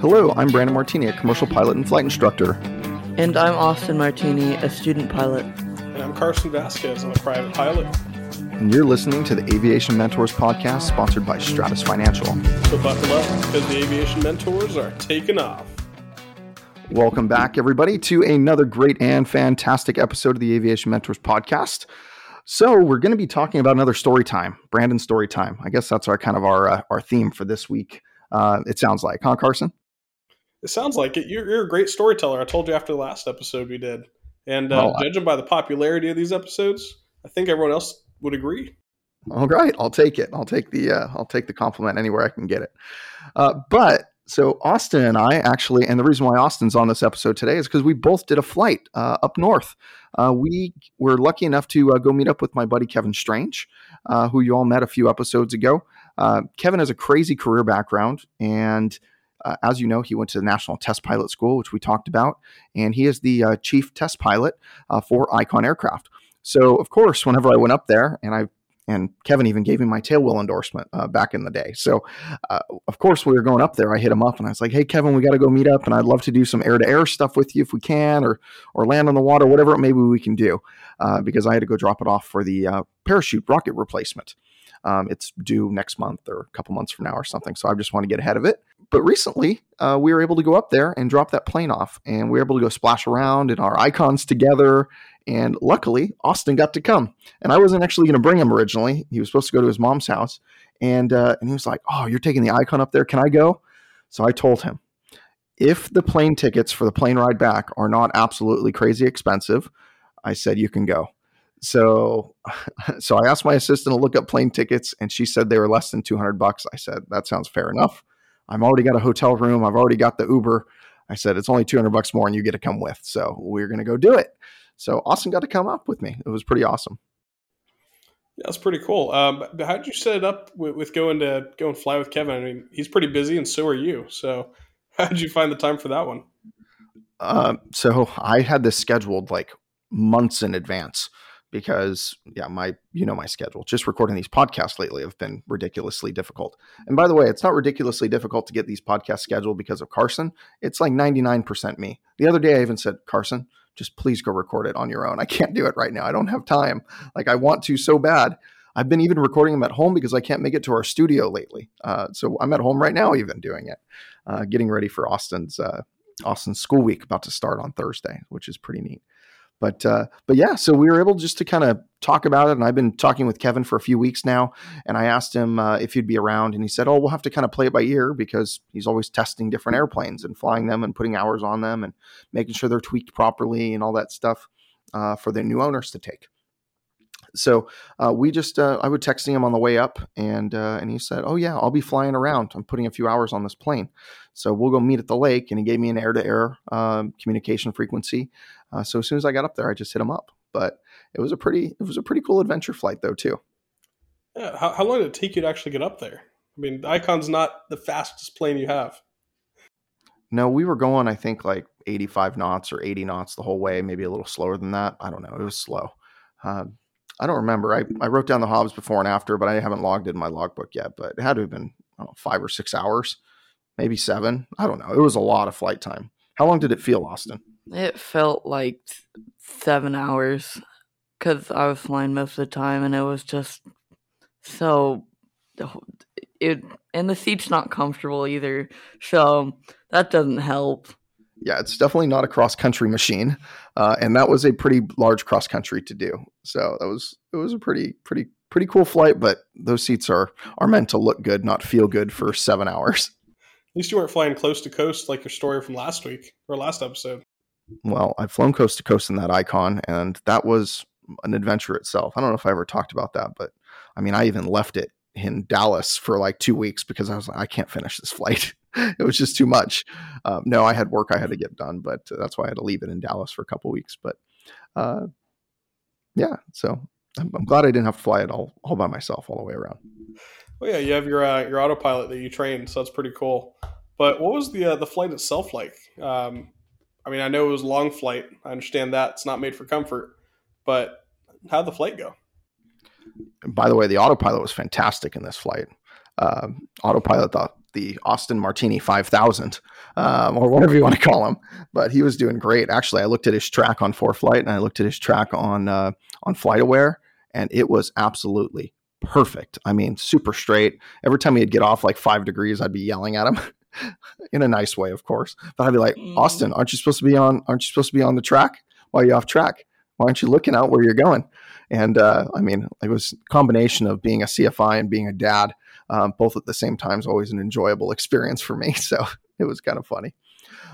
Hello, I'm Brandon Martini, a commercial pilot and flight instructor. And I'm Austin Martini, a student pilot. And I'm Carson Vasquez, I'm a private pilot. And you're listening to the Aviation Mentors podcast sponsored by Stratus Financial. So buckle up because the Aviation Mentors are taking off. Welcome back, everybody, to another great and fantastic episode of the Aviation Mentors podcast. So we're going to be talking about another story time, Brandon story time. I guess that's our kind of our uh, our theme for this week. Uh, it sounds like, huh, Carson? It sounds like it. You're, you're, a great storyteller. I told you after the last episode we did, and uh, well, judging by the popularity of these episodes, I think everyone else would agree. All right, I'll take it. I'll take the uh, I'll take the compliment anywhere I can get it. Uh, but so Austin and I actually, and the reason why Austin's on this episode today is because we both did a flight uh, up north. Uh, we were lucky enough to uh, go meet up with my buddy Kevin Strange, uh, who you all met a few episodes ago. Uh, Kevin has a crazy career background, and uh, as you know, he went to the National Test Pilot School, which we talked about, and he is the chief test pilot for Icon Aircraft. So, of course, whenever I went up there, and I and Kevin even gave me my tailwheel endorsement uh, back in the day. So, uh, of course, we were going up there. I hit him up and I was like, "Hey, Kevin, we got to go meet up, and I'd love to do some air to air stuff with you if we can, or or land on the water, whatever maybe we can do," uh, because I had to go drop it off for the uh, parachute rocket replacement. Um, it's due next month or a couple months from now or something. So I just want to get ahead of it. But recently, uh, we were able to go up there and drop that plane off, and we were able to go splash around in our icons together and luckily, Austin got to come. And I wasn't actually going to bring him originally. He was supposed to go to his mom's house. And, uh, and he was like, Oh, you're taking the icon up there. Can I go? So I told him, if the plane tickets for the plane ride back are not absolutely crazy expensive, I said, You can go. So, so I asked my assistant to look up plane tickets, and she said they were less than 200 bucks. I said, That sounds fair enough. I've already got a hotel room. I've already got the Uber. I said, It's only 200 bucks more, and you get to come with. So we're going to go do it. So Austin got to come up with me. It was pretty awesome. Yeah, that's pretty cool. Um, how did you set it up with, with, going to go and fly with Kevin? I mean, he's pretty busy, and so are you. So, how did you find the time for that one? Uh, so I had this scheduled like months in advance because yeah my you know my schedule just recording these podcasts lately have been ridiculously difficult and by the way it's not ridiculously difficult to get these podcasts scheduled because of carson it's like 99% me the other day i even said carson just please go record it on your own. I can't do it right now. I don't have time. Like I want to so bad. I've been even recording them at home because I can't make it to our studio lately. Uh, so I'm at home right now, even doing it, uh, getting ready for Austin's uh, Austin's school week about to start on Thursday, which is pretty neat but uh, but yeah, so we were able just to kind of talk about it, and I've been talking with Kevin for a few weeks now, and I asked him uh, if he'd be around, and he said, "Oh, we'll have to kind of play it by ear because he's always testing different airplanes and flying them and putting hours on them and making sure they're tweaked properly and all that stuff uh, for the new owners to take." So uh, we just uh, I was texting him on the way up, and uh, and he said, "Oh yeah, I'll be flying around. I'm putting a few hours on this plane, so we'll go meet at the lake." And he gave me an air to air communication frequency. Uh, so as soon as I got up there, I just hit him up. But it was a pretty it was a pretty cool adventure flight though too. Yeah, how, how long did it take you to actually get up there? I mean, the Icon's not the fastest plane you have. No, we were going, I think, like 85 knots or 80 knots the whole way, maybe a little slower than that. I don't know. It was slow. Um, I don't remember. I, I wrote down the Hobbs before and after, but I haven't logged it in my logbook yet. But it had to have been know, five or six hours, maybe seven. I don't know. It was a lot of flight time. How long did it feel, Austin? It felt like seven hours because I was flying most of the time, and it was just so it and the seat's not comfortable either, so that doesn't help yeah, it's definitely not a cross country machine, uh, and that was a pretty large cross country to do. So that was it was a pretty pretty pretty cool flight. But those seats are are meant to look good, not feel good for seven hours. At least you weren't flying close to coast like your story from last week or last episode. Well, I've flown coast to coast in that icon, and that was an adventure itself. I don't know if I ever talked about that, but I mean, I even left it in Dallas for like two weeks because I was like, I can't finish this flight. it was just too much. Um, no, I had work I had to get done, but that's why I had to leave it in Dallas for a couple weeks. But uh, yeah, so I'm, I'm, glad I didn't have to fly it all all by myself all the way around. Well, yeah, you have your uh, your autopilot that you trained, so that's pretty cool. But what was the uh, the flight itself like? Um, I mean, I know it was a long flight. I understand that it's not made for comfort, but how'd the flight go? By the way, the autopilot was fantastic in this flight. Uh, autopilot, the the Austin Martini 5000 um, or whatever you want to call him. But he was doing great. Actually, I looked at his track on Four ForeFlight and I looked at his track on uh, on FlightAware, and it was absolutely perfect. I mean, super straight. Every time he'd get off like five degrees, I'd be yelling at him. in a nice way, of course. But I'd be like, mm. Austin, aren't you supposed to be on? Aren't you supposed to be on the track? Why are you off track? Why aren't you looking out where you're going? And uh, I mean, it was a combination of being a CFI and being a dad, um, both at the same time, is always an enjoyable experience for me. So it was kind of funny.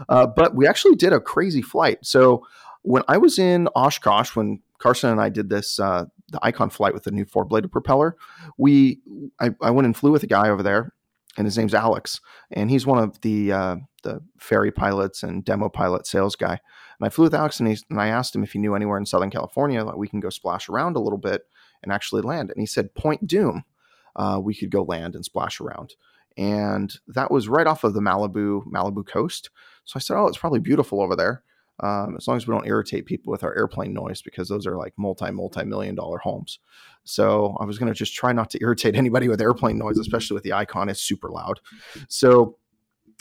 Uh, but we actually did a crazy flight. So when I was in Oshkosh, when Carson and I did this uh, the Icon flight with the new four bladed propeller, we I, I, went and flew with a guy over there, and his name's Alex, and he's one of the uh, the ferry pilots and demo pilot sales guy. And I flew with Alex, and, and I asked him if he knew anywhere in Southern California that we can go splash around a little bit and actually land. And he said Point Dume, uh, we could go land and splash around. And that was right off of the Malibu Malibu coast. So I said, oh, it's probably beautiful over there um, as long as we don't irritate people with our airplane noise because those are like multi multi million dollar homes. So I was going to just try not to irritate anybody with airplane noise, especially with the icon. It's super loud. So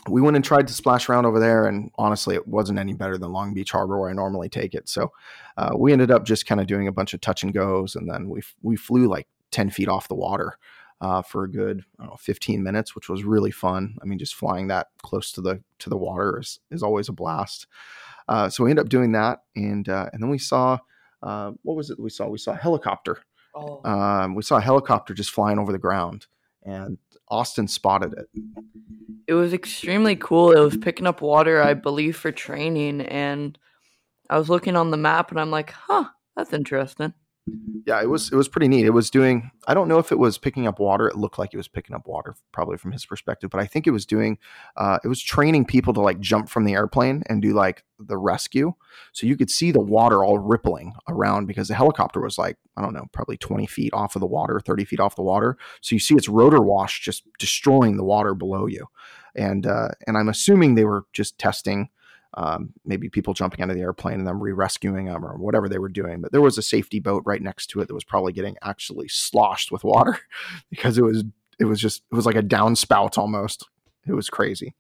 we went and tried to splash around over there, and honestly, it wasn't any better than Long Beach Harbor where I normally take it. So uh, we ended up just kind of doing a bunch of touch and goes, and then we we flew like ten feet off the water. Uh, for a good know, 15 minutes, which was really fun. I mean, just flying that close to the to the water is, is always a blast. Uh, so we ended up doing that, and uh, and then we saw uh, what was it? We saw we saw a helicopter. Oh. Um, we saw a helicopter just flying over the ground, and Austin spotted it. It was extremely cool. It was picking up water, I believe, for training, and I was looking on the map, and I'm like, huh, that's interesting yeah, it was it was pretty neat. It was doing I don't know if it was picking up water. It looked like it was picking up water, probably from his perspective, but I think it was doing uh, it was training people to like jump from the airplane and do like the rescue. So you could see the water all rippling around because the helicopter was like I don't know, probably twenty feet off of the water, thirty feet off the water. So you see its rotor wash just destroying the water below you, and uh, and I'm assuming they were just testing um, maybe people jumping out of the airplane and then re-rescuing them or whatever they were doing. But there was a safety boat right next to it that was probably getting actually sloshed with water because it was it was just it was like a downspout almost. It was crazy.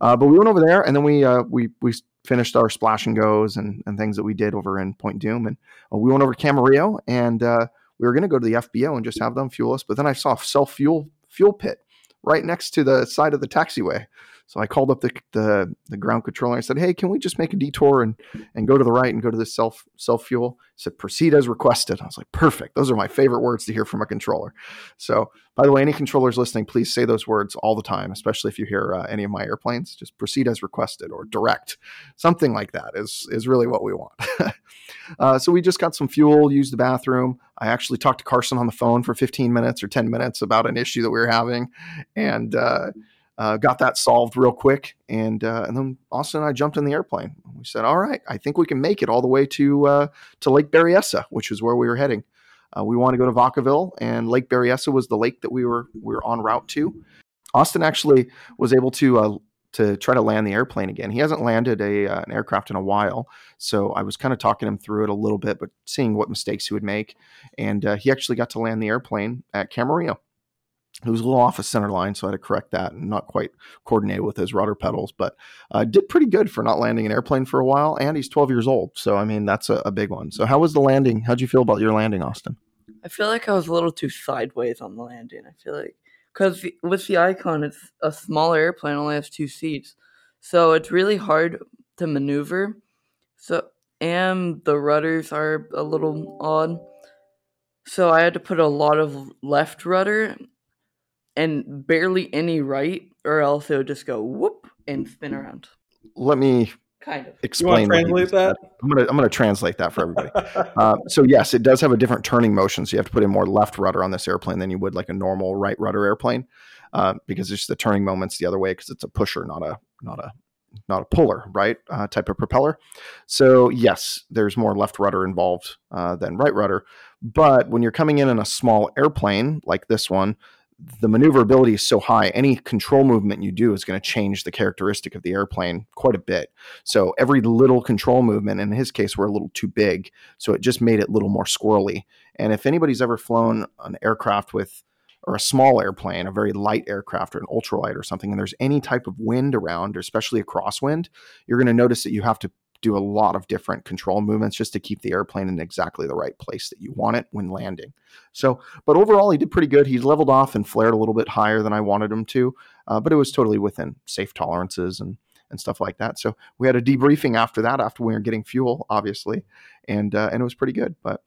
Uh, but we went over there and then we uh, we we finished our splash and goes and, and things that we did over in Point Dume and uh, we went over to Camarillo and uh, we were going to go to the FBO and just have them fuel us. But then I saw a self fuel fuel pit right next to the side of the taxiway. So I called up the, the, the ground controller. I said, "Hey, can we just make a detour and and go to the right and go to this self self fuel?" He said, "Proceed as requested." I was like, "Perfect. Those are my favorite words to hear from a controller." So, by the way, any controllers listening, please say those words all the time, especially if you hear uh, any of my airplanes. Just proceed as requested or direct, something like that is is really what we want. uh, so we just got some fuel, used the bathroom. I actually talked to Carson on the phone for 15 minutes or 10 minutes about an issue that we were having, and. Uh, uh, got that solved real quick, and uh, and then Austin and I jumped in the airplane. We said, "All right, I think we can make it all the way to uh, to Lake Berryessa, which is where we were heading. Uh, we want to go to Vacaville, and Lake Berryessa was the lake that we were we were on route to. Austin actually was able to uh, to try to land the airplane again. He hasn't landed a uh, an aircraft in a while, so I was kind of talking him through it a little bit, but seeing what mistakes he would make, and he actually got to land the airplane at Camarillo it was a little off a center line, so I had to correct that and not quite coordinated with his rudder pedals, but uh, did pretty good for not landing an airplane for a while. And he's 12 years old, so I mean that's a, a big one. So how was the landing? How'd you feel about your landing, Austin? I feel like I was a little too sideways on the landing. I feel like because with the Icon, it's a smaller airplane, only has two seats, so it's really hard to maneuver. So and the rudders are a little odd. So I had to put a lot of left rudder and barely any right, or else it would just go whoop and spin around. Let me kind of explain. translate that? I'm gonna I'm gonna translate that for everybody. uh, so yes, it does have a different turning motion. So you have to put in more left rudder on this airplane than you would like a normal right rudder airplane, uh, because it's just the turning moments the other way because it's a pusher, not a not a not a puller, right? Uh, type of propeller. So yes, there's more left rudder involved uh, than right rudder. But when you're coming in in a small airplane like this one, the maneuverability is so high, any control movement you do is going to change the characteristic of the airplane quite a bit. So every little control movement, in his case, were a little too big. So it just made it a little more squirrely. And if anybody's ever flown an aircraft with or a small airplane, a very light aircraft or an ultralight or something, and there's any type of wind around, or especially a crosswind, you're going to notice that you have to do a lot of different control movements just to keep the airplane in exactly the right place that you want it when landing. So, but overall, he did pretty good. He leveled off and flared a little bit higher than I wanted him to, uh, but it was totally within safe tolerances and and stuff like that. So we had a debriefing after that, after we were getting fuel, obviously, and uh, and it was pretty good. But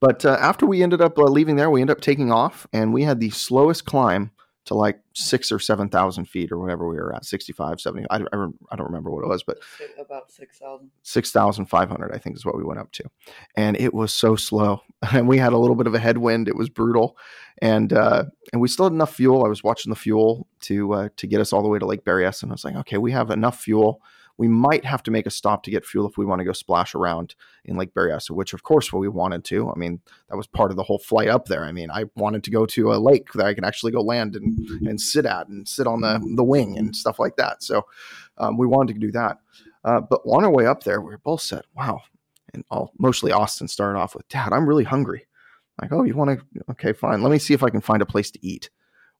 but uh, after we ended up uh, leaving there, we ended up taking off, and we had the slowest climb to like six or seven thousand feet or whatever we were at 65 70 I, I, I don't remember what it was but about 6000 6500 i think is what we went up to. And it was so slow and we had a little bit of a headwind it was brutal. And uh, and we still had enough fuel i was watching the fuel to uh, to get us all the way to lake berryessa and i was like okay we have enough fuel we might have to make a stop to get fuel if we want to go splash around in Lake Berryessa, which of course we wanted to. I mean, that was part of the whole flight up there. I mean, I wanted to go to a lake that I could actually go land and, and sit at and sit on the, the wing and stuff like that. So um, we wanted to do that. Uh, but on our way up there, we both said, wow. And all, mostly Austin started off with, Dad, I'm really hungry. Like, oh, you want to? Okay, fine. Let me see if I can find a place to eat.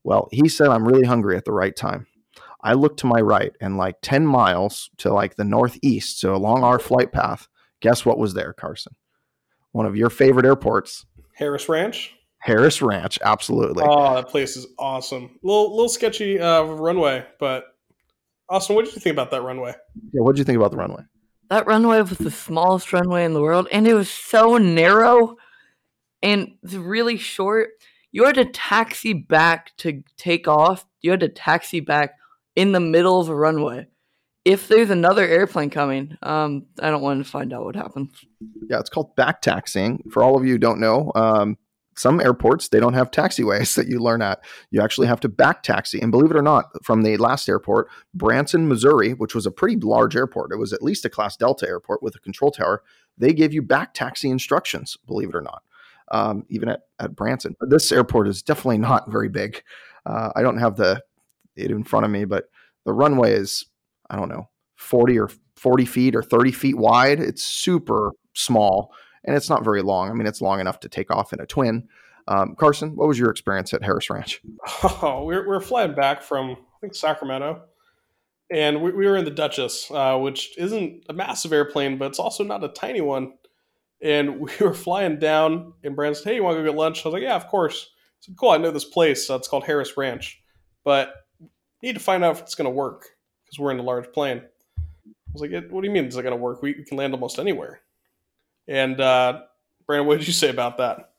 Well, he said, I'm really hungry at the right time. I look to my right and like 10 miles to like the northeast, so along our flight path, guess what was there, Carson? One of your favorite airports. Harris Ranch? Harris Ranch, absolutely. Oh, that place is awesome. Little little sketchy uh, runway, but Austin, what did you think about that runway? Yeah, what did you think about the runway? That runway was the smallest runway in the world, and it was so narrow and really short. You had to taxi back to take off. You had to taxi back in the middle of a runway. If there's another airplane coming, um, I don't want to find out what happens. Yeah, it's called back taxiing. For all of you don't know, um, some airports they don't have taxiways that you learn at. You actually have to back taxi. And believe it or not, from the last airport, Branson, Missouri, which was a pretty large airport, it was at least a Class Delta airport with a control tower. They gave you back taxi instructions. Believe it or not, um, even at, at Branson. But this airport is definitely not very big. Uh, I don't have the it in front of me, but the runway is, I don't know, 40 or 40 feet or 30 feet wide. It's super small and it's not very long. I mean, it's long enough to take off in a twin. Um, Carson, what was your experience at Harris Ranch? Oh, we are we flying back from, I think, Sacramento. And we, we were in the Duchess, uh, which isn't a massive airplane, but it's also not a tiny one. And we were flying down, and Brandon said, Hey, you want to go get lunch? I was like, Yeah, of course. I said, Cool, I know this place. Uh, it's called Harris Ranch. But need to find out if it's going to work because we're in a large plane. I was like, what do you mean is it going to work? We, can land almost anywhere. And uh, Brandon, what did you say about that?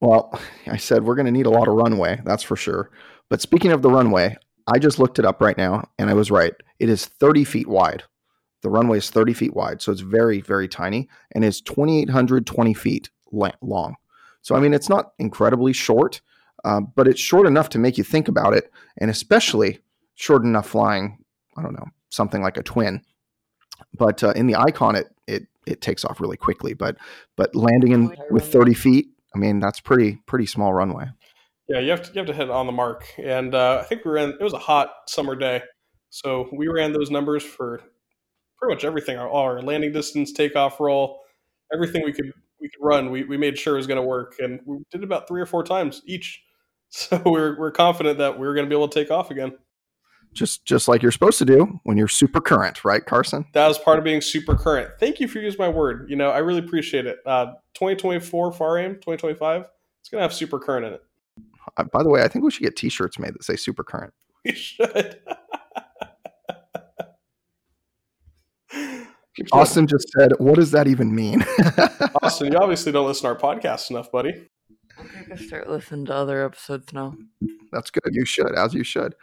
Well, I said we're going to need a lot of runway, that's for sure. But speaking of the runway, I just looked it up right now and I was right. It is 30 feet wide. The runway is 30 feet wide, so it's very, very tiny and is 2,820 feet long. So, I mean, it's not incredibly short, um, but it's short enough to make you think about it, and especially short enough flying. I don't know something like a twin, but uh, in the icon, it it it takes off really quickly. But but landing in with thirty feet, I mean that's pretty pretty small runway. Yeah, you have to you have to hit on the mark, and uh, I think we ran. It was a hot summer day, so we ran those numbers for pretty much everything. Our, our landing distance, takeoff roll, everything we could we could run. We we made sure it was going to work, and we did it about three or four times each. So we're we're confident that we're going to be able to take off again. Just just like you're supposed to do when you're super current, right, Carson? That was part of being super current. Thank you for using my word. You know, I really appreciate it. Uh, 2024 FAR aim 2025. It's going to have super current in it. Uh, by the way, I think we should get T-shirts made that say super current. We should. Austin just said, "What does that even mean?" Austin, you obviously don't listen to our podcast enough, buddy. I'm gonna start listening to other episodes now. That's good. You should, as you should.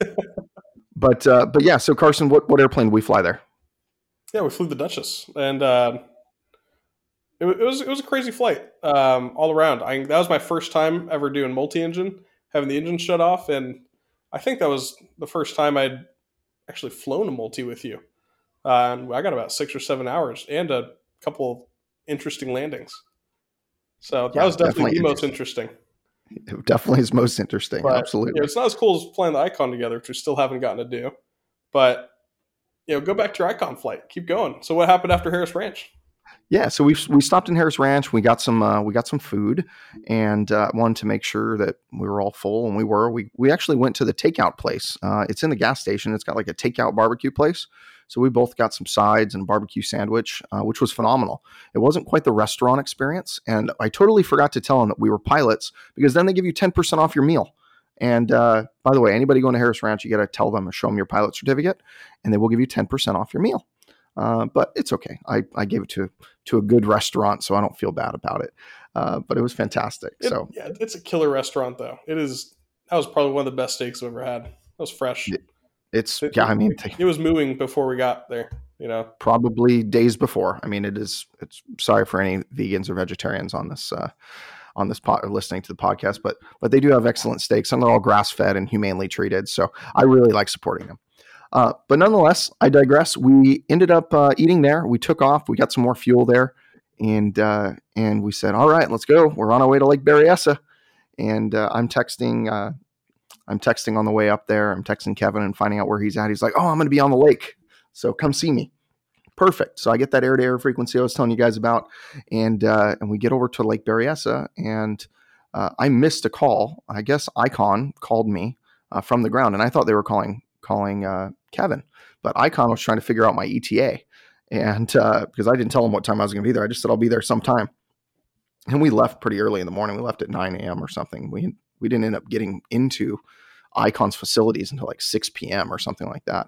but uh, but yeah. So Carson, what what airplane did we fly there? Yeah, we flew the Duchess, and uh, it, it, was it was a crazy flight um, all around. I, that was my first time ever doing multi-engine, having the engine shut off, and I think that was the first time I'd actually flown a multi with you. Uh, and I got about six or seven hours and a couple interesting landings. So that yeah, was definitely, definitely the most interesting. It definitely is most interesting. But, Absolutely. You know, it's not as cool as playing the Icon together, which we still haven't gotten to do. But you know, go back to your Icon flight. Keep going. So what happened after Harris Ranch? yeah, so we we stopped in Harris Ranch. We got some uh, we got some food, and uh, wanted to make sure that we were all full, and we were. We we actually went to the takeout place. Uh, it's in the gas station. It's got like a takeout barbecue place. So we both got some sides and barbecue sandwich, uh, which was phenomenal. It wasn't quite the restaurant experience, and I totally forgot to tell them that we were pilots because then they give you ten percent off your meal. And uh, by the way, anybody going to Harris Ranch, you got to tell them or show them your pilot certificate, and they will give you ten percent off your meal. Uh, but it's okay. I, I gave it to to a good restaurant, so I don't feel bad about it. Uh, but it was fantastic. It, so yeah, it's a killer restaurant though. It is. That was probably one of the best steaks I've ever had. It was fresh. It, it's It- yeah. I mean, It was moving before we got there. You know, probably days before. I mean, it is. It's sorry for any vegans or vegetarians on this uh, on this pot or listening to the podcast, but but they do have excellent steaks, and they're all grass fed and humanely treated. So I really like supporting them. Uh, but nonetheless, I digress. We ended up uh, eating there. We took off. We got some more fuel there, and uh, and we said, "All right, let's go. We're on our way to Lake Berryessa." And uh, I'm texting. Uh, I'm texting on the way up there. I'm texting Kevin and finding out where he's at. He's like, "Oh, I'm going to be on the lake, so come see me." Perfect. So I get that air to air frequency I was telling you guys about, and uh, and we get over to Lake Berryessa, and uh, I missed a call. I guess Icon called me uh, from the ground, and I thought they were calling calling uh, Kevin, but Icon was trying to figure out my ETA, and uh, because I didn't tell him what time I was going to be there, I just said I'll be there sometime. And we left pretty early in the morning. We left at 9 a.m. or something. We we didn't end up getting into Icon's facilities until like 6 p.m. or something like that.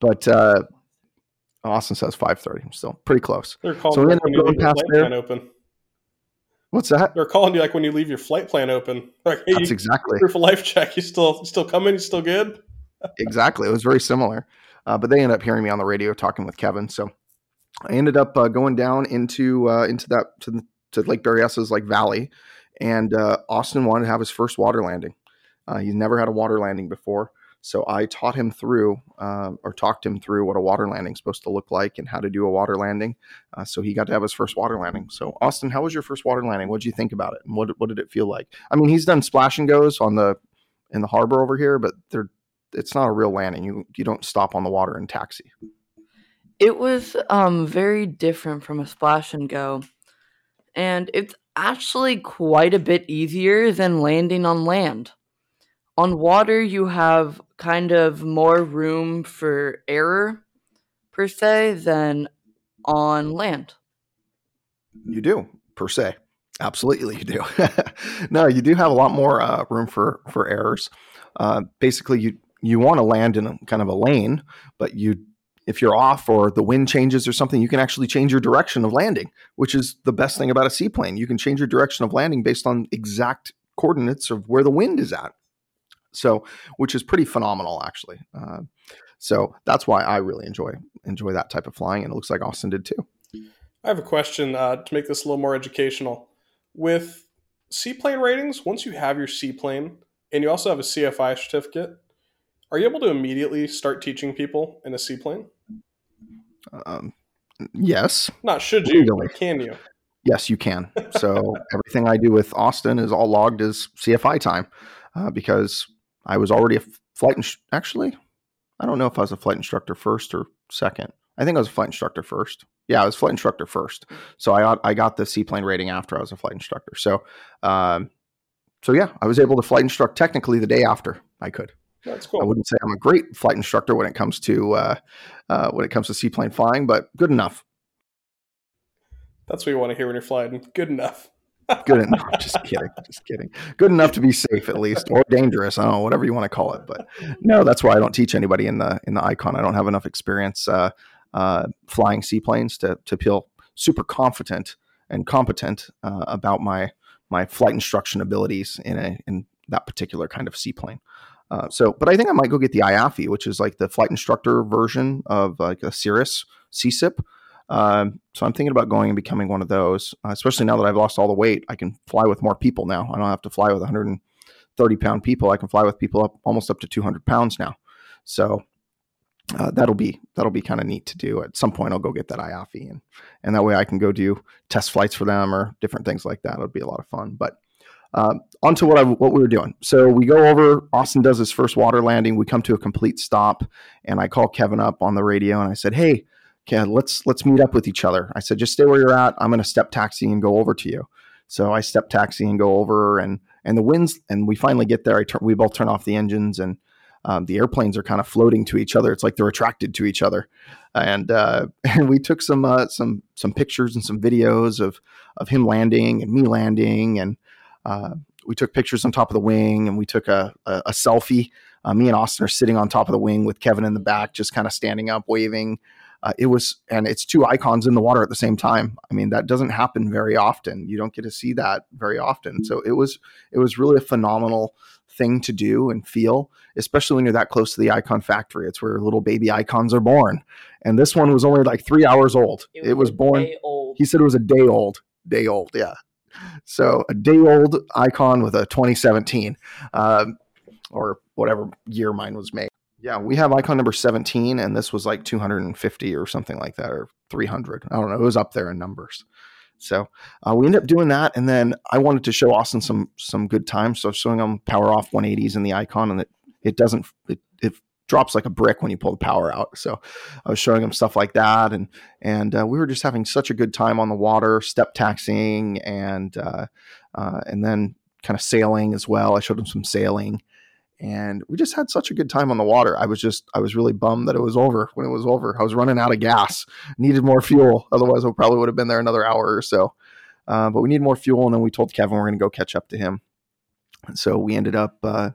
But uh, Austin says 5:30. I'm still pretty close. they're calling So we ended up going past there. open. What's that? They're calling you like when you leave your flight plan open. Like, hey, That's you, exactly proof of life check. You still still coming? You still good? exactly. It was very similar. Uh, but they ended up hearing me on the radio talking with Kevin. So I ended up uh, going down into uh, into that to, the, to Lake Berryessa's like valley, and uh, Austin wanted to have his first water landing. Uh, he's never had a water landing before, so I taught him through uh, or talked him through what a water landing is supposed to look like and how to do a water landing. Uh, so he got to have his first water landing. So Austin, how was your first water landing? What did you think about it, and what what did it feel like? I mean, he's done splash and goes on the in the harbor over here, but they're it's not a real landing. You you don't stop on the water and taxi. It was um very different from a splash and go. And it's actually quite a bit easier than landing on land. On water you have kind of more room for error per se than on land. You do per se, absolutely you do. no, you do have a lot more uh, room for for errors. Uh, basically, you you want to land in a kind of a lane, but you if you're off or the wind changes or something, you can actually change your direction of landing, which is the best thing about a seaplane. You can change your direction of landing based on exact coordinates of where the wind is at. So, which is pretty phenomenal, actually. Uh, so that's why I really enjoy enjoy that type of flying, and it looks like Austin did too. I have a question uh, to make this a little more educational. With seaplane ratings, once you have your seaplane and you also have a CFI certificate, are you able to immediately start teaching people in a seaplane? Um, yes, Not should you, Legally. can you? Yes, you can. So everything I do with Austin is all logged as CFI time uh, because I was already a flight. Ins- Actually, I don't know if I was a flight instructor first or second. I think I was a flight instructor first. Yeah, I was flight instructor first. So I got, I got the seaplane rating after I was a flight instructor. So, um, so yeah, I was able to flight instruct technically the day after I could. That's cool. I wouldn't say I'm a great flight instructor when it comes to uh, uh, when it comes to seaplane flying, but good enough. That's what you want to hear when you're flying. Good enough. Good enough. just kidding. Just kidding. Good enough to be safe at least, or dangerous. I don't know, whatever you want to call it. But no, that's why I don't teach anybody in the in the icon. I don't have enough experience uh, uh, flying seaplanes to to feel super confident and competent uh, about my my flight instruction abilities in a in that particular kind of seaplane. Uh, so, but I think I might go get the IAFI, which is like the flight instructor version of like a Cirrus CSIP. Um, so I'm thinking about going and becoming one of those, uh, especially now that I've lost all the weight. I can fly with more people now. I don't have to fly with 130 pound people. I can fly with people up almost up to 200 pounds now. So uh, that'll be that'll be kind of neat to do. At some point, I'll go get that IAFI, and and that way I can go do test flights for them or different things like that. It'll be a lot of fun. But um, on to what I, what we were doing. So we go over. Austin does his first water landing. We come to a complete stop, and I call Kevin up on the radio and I said, "Hey." Kevin, let's let's meet up with each other. I said, just stay where you're at. I'm going to step taxi and go over to you. So I step taxi and go over, and and the winds, and we finally get there. I turn, we both turn off the engines, and um, the airplanes are kind of floating to each other. It's like they're attracted to each other, and uh, and we took some uh, some some pictures and some videos of of him landing and me landing, and uh, we took pictures on top of the wing, and we took a a, a selfie. Uh, me and Austin are sitting on top of the wing with Kevin in the back, just kind of standing up, waving. Uh, it was, and it's two icons in the water at the same time. I mean, that doesn't happen very often. You don't get to see that very often. So it was, it was really a phenomenal thing to do and feel, especially when you're that close to the icon factory. It's where little baby icons are born. And this one was only like three hours old. It was, it was born. He said it was a day old. Day old. Yeah. So a day old icon with a 2017 uh, or whatever year mine was made. Yeah, we have icon number 17, and this was like 250 or something like that, or 300. I don't know. It was up there in numbers. So uh, we ended up doing that, and then I wanted to show Austin some some good times. So showing him power off 180s in the icon, and it it doesn't it, it drops like a brick when you pull the power out. So I was showing him stuff like that, and and uh, we were just having such a good time on the water, step taxiing, and uh, uh and then kind of sailing as well. I showed him some sailing, and we just had such a good time on the water. I was just I was really bummed that it was over when it was over. I was running out of gas, needed more fuel. Otherwise, I probably would have been there another hour or so. Uh, but we need more fuel, and then we told Kevin we're going to go catch up to him. And so we ended up uh,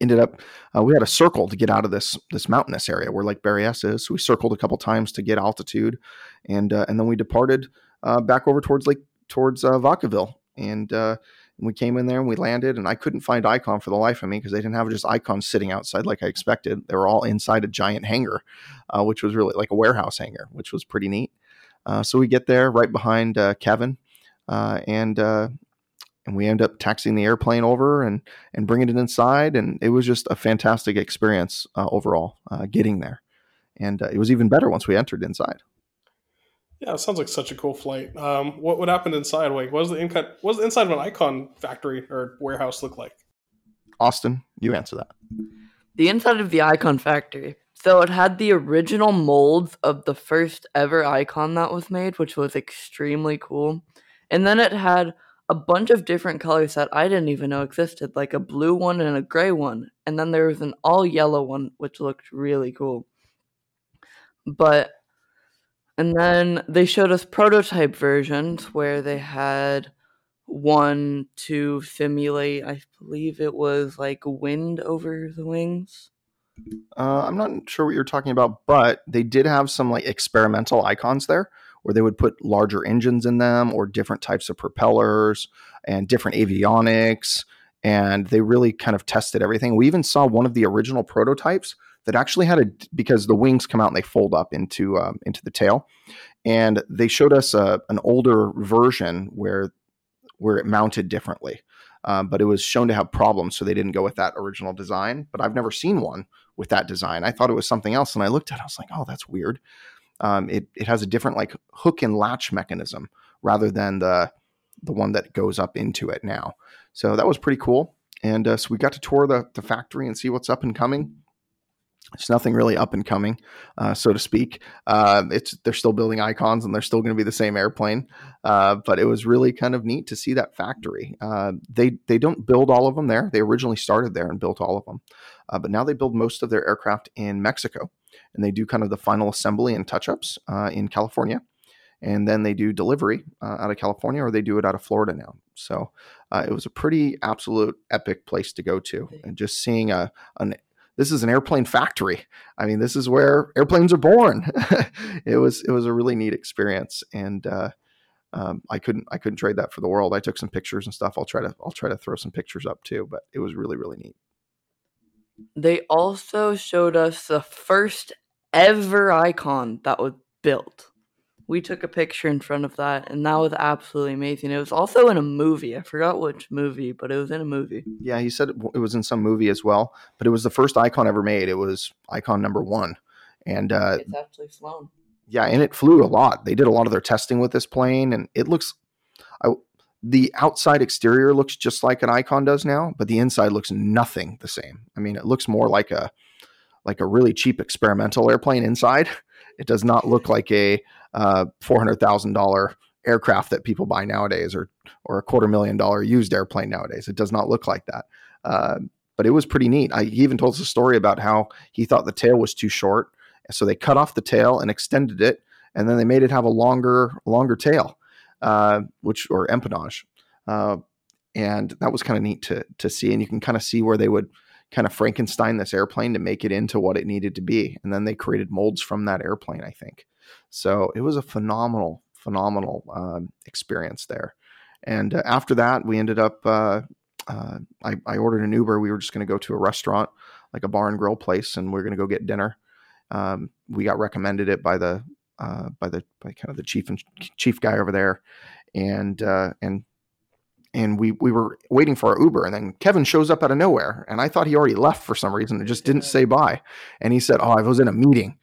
ended up uh, we had a circle to get out of this this mountainous area where Lake Berryessa is. So we circled a couple times to get altitude, and uh, and then we departed uh, back over towards Lake towards uh, Vacaville and uh, we came in there and we landed, and I couldn't find Icon for the life of me because they didn't have just icons sitting outside like I expected. They were all inside a giant hangar, uh, which was really like a warehouse hangar, which was pretty neat. Uh, so we get there right behind Kevin, and and we end up taxing the airplane over and and bringing it inside, and it was just a fantastic experience uh, overall getting there, and it was even better once we entered inside. Yeah, it sounds like such a cool flight. Um, what what happened inside? Like, what was the inside? What was the inside of an Icon factory or warehouse look like? Austin, you answer that. The inside of the Icon factory. So it had the original molds of the first ever Icon that was made, which was extremely cool. And then it had a bunch of different colors that I didn't even know existed, like a blue one and a gray one. And then there was an all yellow one, which looked really cool. But and then they showed us prototype versions where they had one to simulate, I believe it was like wind over the wings. Uh, I'm not sure what you're talking about, but they did have some like experimental icons there where they would put larger engines in them or different types of propellers and different avionics. And they really kind of tested everything. We even saw one of the original prototypes that actually had a because the wings come out and they fold up into um, into the tail, and they showed us a, an older version where where it mounted differently, um, but it was shown to have problems, so they didn't go with that original design. But I've never seen one with that design. I thought it was something else, and I looked at it. I was like, oh, that's weird. Um, it it has a different like hook and latch mechanism rather than the the one that goes up into it now. So that was pretty cool. And uh, so we got to tour the, the factory and see what's up and coming. It's nothing really up and coming, uh, so to speak. Uh, it's they're still building icons and they're still going to be the same airplane. Uh, but it was really kind of neat to see that factory. Uh, they they don't build all of them there. They originally started there and built all of them, uh, but now they build most of their aircraft in Mexico, and they do kind of the final assembly and touch ups uh, in California. And then they do delivery out of California, or they do it out of Florida now. So it was a pretty absolute epic place to go to, and just seeing a an this is an airplane factory. I mean, this is where airplanes are born. it was it was a really neat experience, and uh, um, I couldn't I couldn't trade that for the world. I took some pictures and stuff. I'll try to I'll try to throw some pictures up too, but it was really really neat. They also showed us the first ever icon that was built we took a picture in front of that, and that was absolutely amazing. It was also in a movie. I forgot which movie, but it was in a movie. Yeah, he said it was in some movie as well, but it was the first icon ever made. It was icon number one, and uh, it's actually flown. Yeah, and it flew a lot. They did a lot of their testing with this plane, and it looks. I, the outside exterior looks just like an icon does now, but the inside looks nothing the same. I mean, it looks more like a like a really cheap experimental airplane inside It does not look like a uh, four hundred thousand dollar aircraft that people buy nowadays, or or a quarter million dollar used airplane nowadays. It does not look like that. Uh, but it was pretty neat. I, he even told us a story about how he thought the tail was too short, so they cut off the tail and extended it, and then they made it have a longer longer tail, uh, which or empennage, uh, and that was kind of neat to to see. And you can kind of see where they would kind of Frankenstein this airplane to make it into what it needed to be, and then they created molds from that airplane. I think so. It was a phenomenal phenomenal um, experience there. And uh, after that, we ended up. Uh, uh, I, I, ordered an Uber. We were just going to go to a restaurant, like a bar and grill place, and we are going to go get dinner. Um, we got recommended it by the uh, by the by kind of the chief and chief guy over there, and uh, and and we we were waiting for our Uber, and then Kevin shows up out of nowhere, and I thought he already left for some reason, and just didn't say bye. And he said, "Oh, I was in a meeting."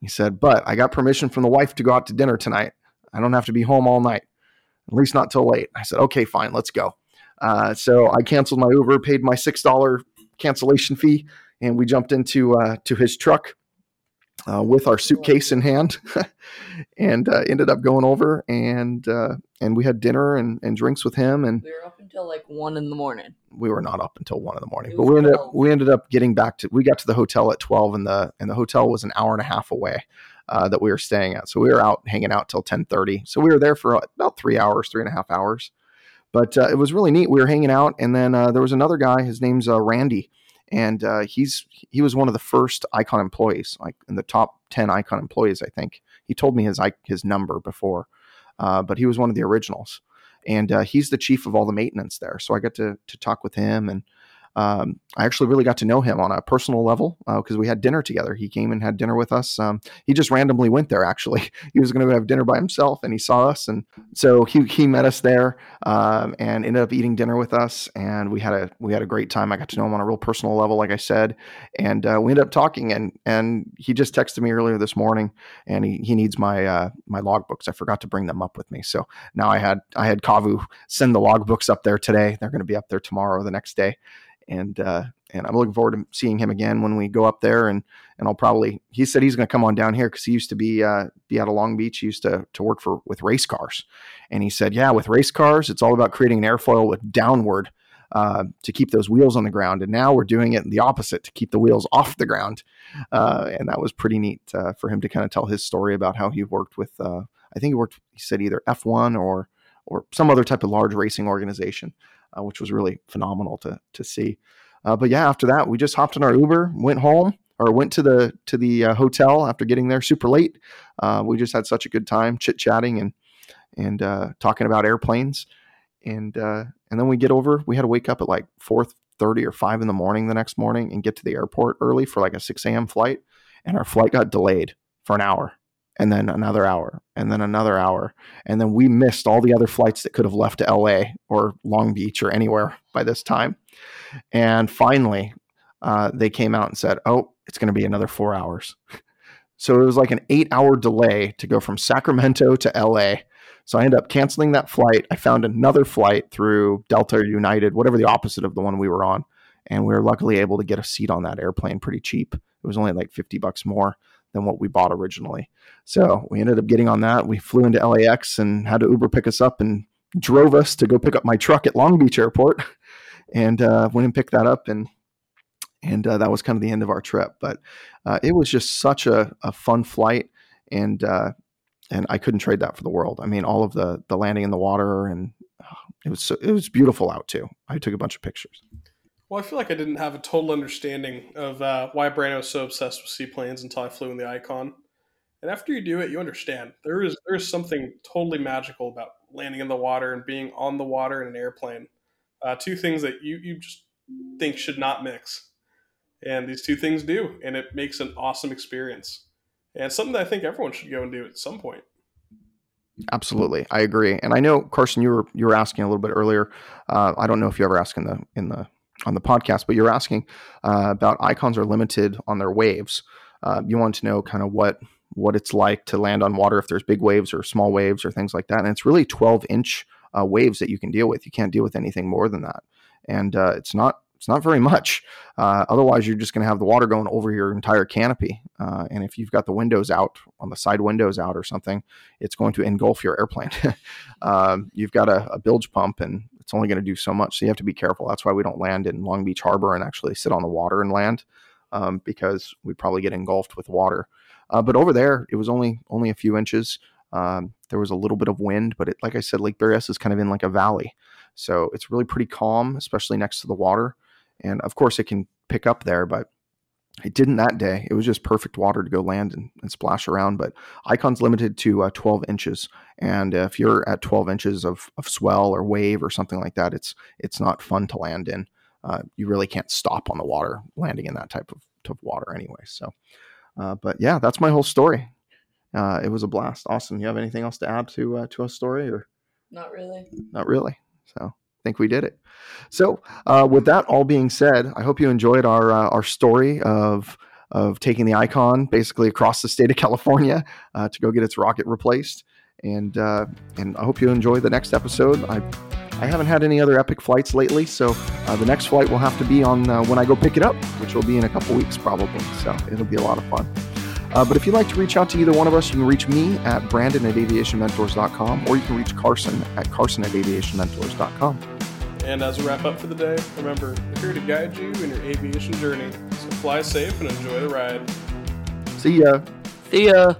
He said, "But I got permission from the wife to go out to dinner tonight." I don't have to be home all night, at least not till late. I said, okay, fine, let's go. Uh, so I canceled my Uber, paid my six dollar cancellation fee, and we jumped into uh, to his truck uh, with our suitcase in hand, and uh, ended up going over and uh, and we had dinner and, and drinks with him. And we were up until like one in the morning. We were not up until one in the morning, but we ended up we ended up getting back to we got to the hotel at twelve, and the and the hotel was an hour and a half away uh, that we were staying at. So we were out hanging out till 1030. So we were there for about three hours, three and a half hours. But uh, it was really neat. We were hanging out, and then uh, there was another guy. His name's uh, Randy, and uh, he's he was one of the first Icon employees, like in the top ten Icon employees, I think. He told me his his number before, uh, but he was one of the originals, and he's the chief of all the maintenance there. So I got to to talk with him and um, I actually really got to know him on a personal level because uh, we had dinner together. He came and had dinner with us. Um, he just randomly went there. Actually, he was going to have dinner by himself, and he saw us, and so he he met us there um, and ended up eating dinner with us. And we had a we had a great time. I got to know him on a real personal level, like I said, and uh, we ended up talking. and And he just texted me earlier this morning, and he he needs my uh, my logbooks. I forgot to bring them up with me, so now I had I had Kavu send the logbooks up there today. They're going to be up there tomorrow or the next day and uh, and I'm looking forward to seeing him again when we go up there. And and I'll probably he said he's going to come on down here because he used to be uh, be out of Long Beach. He used to to work for with race cars, and he said, yeah, with race cars, it's all about creating an airfoil with downward. Uh, to keep those wheels on the ground, and now we're doing it the opposite to keep the wheels off the ground, uh, and that was pretty neat uh, for him to kind of tell his story about how he worked with. Uh, I think he worked. He said either F1 or or some other type of large racing organization uh, which was really phenomenal to to see. Uh, but yeah, after that, we just hopped in our Uber, went home, or went to the to the uh, hotel after getting there super late. Uh, we just had such a good time chit chatting and and uh, talking about airplanes, and uh, and then we get over. We had to wake up at like four thirty or five in the morning the next morning and get to the airport early for like a six a.m. flight, and our flight got delayed for an hour and then another hour and then another hour and then we missed all the other flights that could have left to LA or Long Beach or anywhere by this time. And finally uh, they came out and said oh it's going to be another four hours. So it was like an eight hour delay to go from Sacramento to LA so I ended up canceling that flight. I found another flight through Delta or United whatever the opposite of the one we were on and we were luckily able to get a seat on that airplane pretty cheap. It was only like 50 bucks more than what we bought originally. So we ended up getting on that. We flew into LAX and had to Uber pick us up and drove us to go pick up my truck at Long Beach Airport, and uh, went and picked that up and and uh, that was kind of the end of our trip. But uh, it was just such a, a fun flight, and uh, and I couldn't trade that for the world. I mean, all of the the landing in the water and uh, it was so, it was beautiful out too. I took a bunch of pictures. Well, I feel like I didn't have a total understanding of uh, why Brando was so obsessed with seaplanes until I flew in the Icon. And after you do it, you understand there is there is something totally magical about landing in the water and being on the water in an airplane. Uh, two things that you you just think should not mix, and these two things do, and it makes an awesome experience. And something that I think everyone should go and do at some point. Absolutely, I agree. And I know Carson, you were you were asking a little bit earlier. Uh, I don't know if you ever asked in the in the on the podcast, but you're asking uh, about icons are limited on their waves. Uh, you want to know kind of what what it's like to land on water if there's big waves or small waves or things like that. And it's really 12 inch uh, waves that you can deal with. You can't deal with anything more than that. And uh, it's not it's not very much. Uh, otherwise, you're just going to have the water going over your entire canopy. Uh, and if you've got the windows out on the side windows out or something, it's going to engulf your airplane. um, you've got a, a bilge pump, and it's only going to do so much. So you have to be careful. That's why we don't land in Long Beach Harbor and actually sit on the water and land um, because we probably get engulfed with water. Uh, but over there, it was only only a few inches. Um, there was a little bit of wind, but it, like I said, Lake Berryessa is kind of in like a valley, so it's really pretty calm, especially next to the water. And of course, it can pick up there, but it didn't that day. It was just perfect water to go land and, and splash around. But Icon's limited to uh, 12 inches, and if you're at 12 inches of, of swell or wave or something like that, it's it's not fun to land in. Uh, you really can't stop on the water landing in that type of, of water anyway. So, uh, but yeah, that's my whole story. Uh, it was a blast. Austin, you have anything else to add to uh, to a story or? Not really. Not really. So think we did it. So uh, with that all being said, I hope you enjoyed our uh, our story of of taking the icon basically across the state of California uh, to go get its rocket replaced. And uh, and I hope you enjoy the next episode. I I haven't had any other epic flights lately, so uh, the next flight will have to be on uh, when I go pick it up, which will be in a couple weeks probably. So it'll be a lot of fun. Uh, but if you'd like to reach out to either one of us, you can reach me at brandon at aviationmentors.com or you can reach Carson at carson at aviationmentors.com. And as a wrap up for the day, remember, we're here to guide you in your aviation journey. So fly safe and enjoy the ride. See ya. See ya.